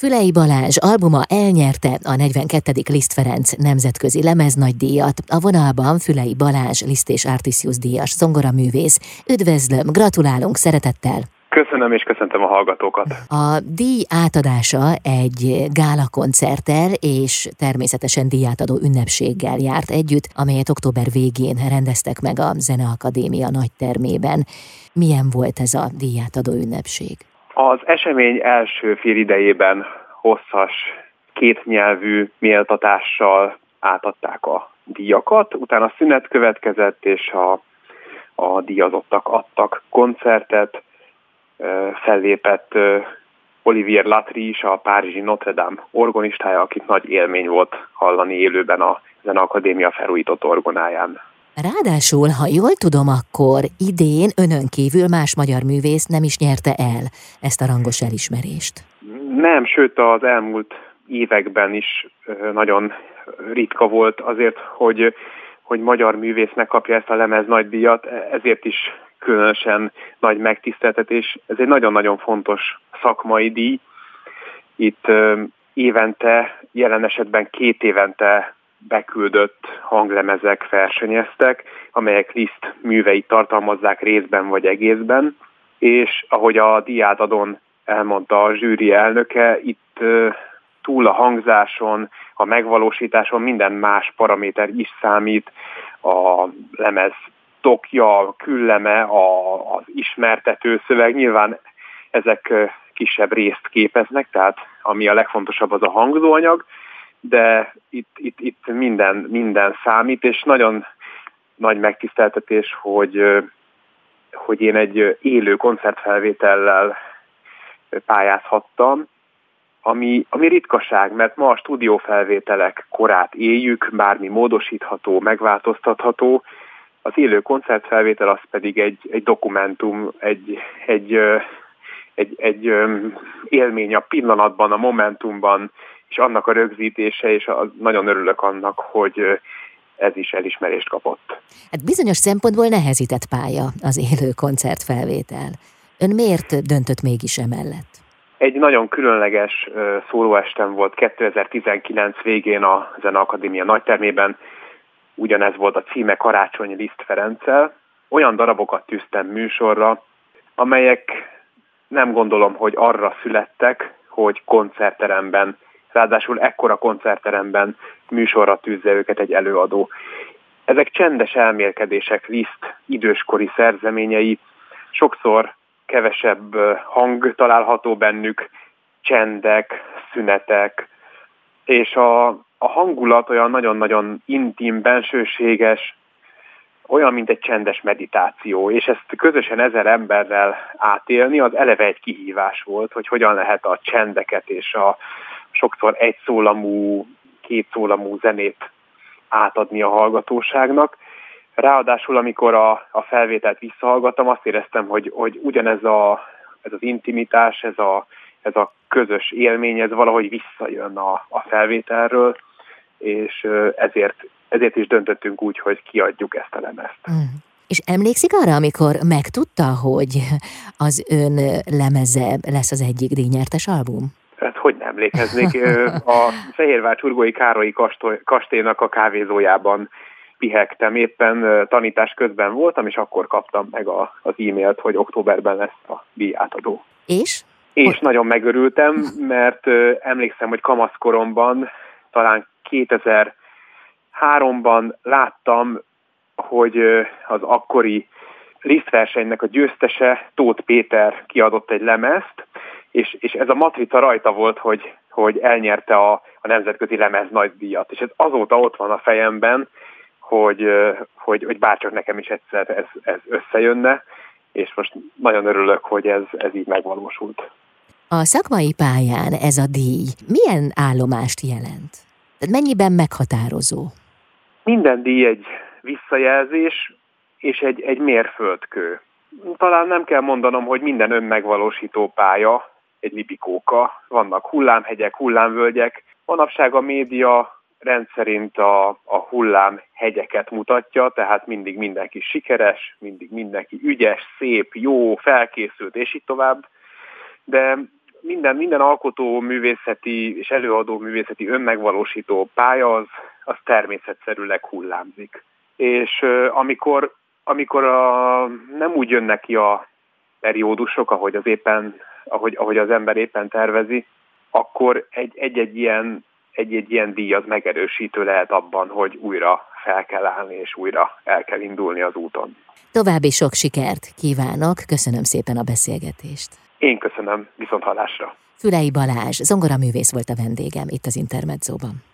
Fülei Balázs albuma elnyerte a 42. Liszt Ferenc nemzetközi lemeznagydíjat. A vonalban Fülei Balázs, Liszt és Artisius díjas zongoraművész. Üdvözlöm, gratulálunk szeretettel! Köszönöm, és köszöntöm a hallgatókat. A díj átadása egy gála koncerttel és természetesen díjátadó ünnepséggel járt együtt, amelyet október végén rendeztek meg a Zeneakadémia nagy termében. Milyen volt ez a díjátadó ünnepség? Az esemény első fél idejében hosszas, kétnyelvű méltatással átadták a díjakat, utána szünet következett, és a, a díjazottak adtak koncertet, fellépett Olivier Latri is, a Párizsi Notre Dame orgonistája, akit nagy élmény volt hallani élőben a Zeneakadémia felújított orgonáján. Ráadásul, ha jól tudom, akkor idén önön kívül más magyar művész nem is nyerte el ezt a rangos elismerést. Nem, sőt az elmúlt években is nagyon ritka volt azért, hogy, hogy magyar művésznek kapja ezt a lemez nagy díjat, ezért is különösen nagy megtiszteltetés. Ez egy nagyon-nagyon fontos szakmai díj. Itt évente, jelen esetben két évente beküldött hanglemezek versenyeztek, amelyek Liszt műveit tartalmazzák részben vagy egészben, és ahogy a diádadon elmondta a zsűri elnöke, itt túl a hangzáson, a megvalósításon minden más paraméter is számít, a lemez tokja, külleme, a, az ismertető szöveg, nyilván ezek kisebb részt képeznek, tehát ami a legfontosabb az a hangzóanyag, de itt, itt, itt minden, minden számít, és nagyon nagy megtiszteltetés, hogy, hogy én egy élő koncertfelvétellel pályázhattam, ami, ami ritkaság, mert ma a stúdiófelvételek korát éljük, bármi módosítható, megváltoztatható, az élő koncertfelvétel az pedig egy, egy dokumentum, egy, egy, egy, egy élmény a pillanatban, a momentumban, és annak a rögzítése, és az, nagyon örülök annak, hogy ez is elismerést kapott. Hát bizonyos szempontból nehezített pálya az élő koncertfelvétel. Ön miért döntött mégis emellett? Egy nagyon különleges szólóestem volt 2019 végén a Zeneakadémia nagytermében, ugyanez volt a címe Karácsony Liszt Ferenccel. Olyan darabokat tűztem műsorra, amelyek nem gondolom, hogy arra születtek, hogy koncertteremben, ráadásul ekkora koncertteremben műsorra tűzze őket egy előadó. Ezek csendes elmélkedések, Liszt időskori szerzeményei, sokszor kevesebb hang található bennük, csendek, szünetek, és a, a hangulat olyan nagyon-nagyon intim, bensőséges, olyan, mint egy csendes meditáció, és ezt közösen ezer emberrel átélni, az eleve egy kihívás volt, hogy hogyan lehet a csendeket és a sokszor egy szólamú, két szólamú zenét átadni a hallgatóságnak. Ráadásul, amikor a, a felvételt visszahallgattam, azt éreztem, hogy, hogy ugyanez a, ez az intimitás, ez a, ez a közös élmény, ez valahogy visszajön a, a felvételről, és ezért, ezért is döntöttünk úgy, hogy kiadjuk ezt a lemezt. Mm. És emlékszik arra, amikor megtudta, hogy az ön lemeze lesz az egyik díjnyertes album? Hogy emlékeznék. A Fehérvár Csurgói Károlyi kastélynak a kávézójában pihegtem, éppen tanítás közben voltam, és akkor kaptam meg a, az e-mailt, hogy októberben lesz a díjátadó. És? És nagyon megörültem, mert emlékszem, hogy kamaszkoromban, talán 2003-ban láttam, hogy az akkori lisztversenynek a győztese, Tóth Péter kiadott egy lemezt, és, és ez a matrica rajta volt, hogy, hogy elnyerte a, a nemzetközi lemez nagy díjat. És ez azóta ott van a fejemben, hogy, hogy, hogy bárcsak nekem is egyszer ez, ez összejönne, és most nagyon örülök, hogy ez, ez így megvalósult. A szakmai pályán ez a díj milyen állomást jelent? Mennyiben meghatározó? Minden díj egy visszajelzés és egy, egy mérföldkő. Talán nem kell mondanom, hogy minden önmegvalósító pálya egy lipikóka. Vannak hullámhegyek, hullámvölgyek. Manapság a média rendszerint a, a hullám hegyeket mutatja, tehát mindig mindenki sikeres, mindig mindenki ügyes, szép, jó, felkészült, és így tovább. De minden, minden alkotó művészeti és előadó művészeti önmegvalósító pálya az, az természetszerűleg hullámzik. És amikor, amikor a, nem úgy jönnek a periódusok, ahogy az éppen, ahogy, ahogy az ember éppen tervezi, akkor egy-egy ilyen, egy-egy ilyen díj az megerősítő lehet abban, hogy újra fel kell állni, és újra el kell indulni az úton. További sok sikert kívánok, köszönöm szépen a beszélgetést. Én köszönöm, viszont hallásra. Fülei Balázs, zongoraművész volt a vendégem itt az Intermedzóban.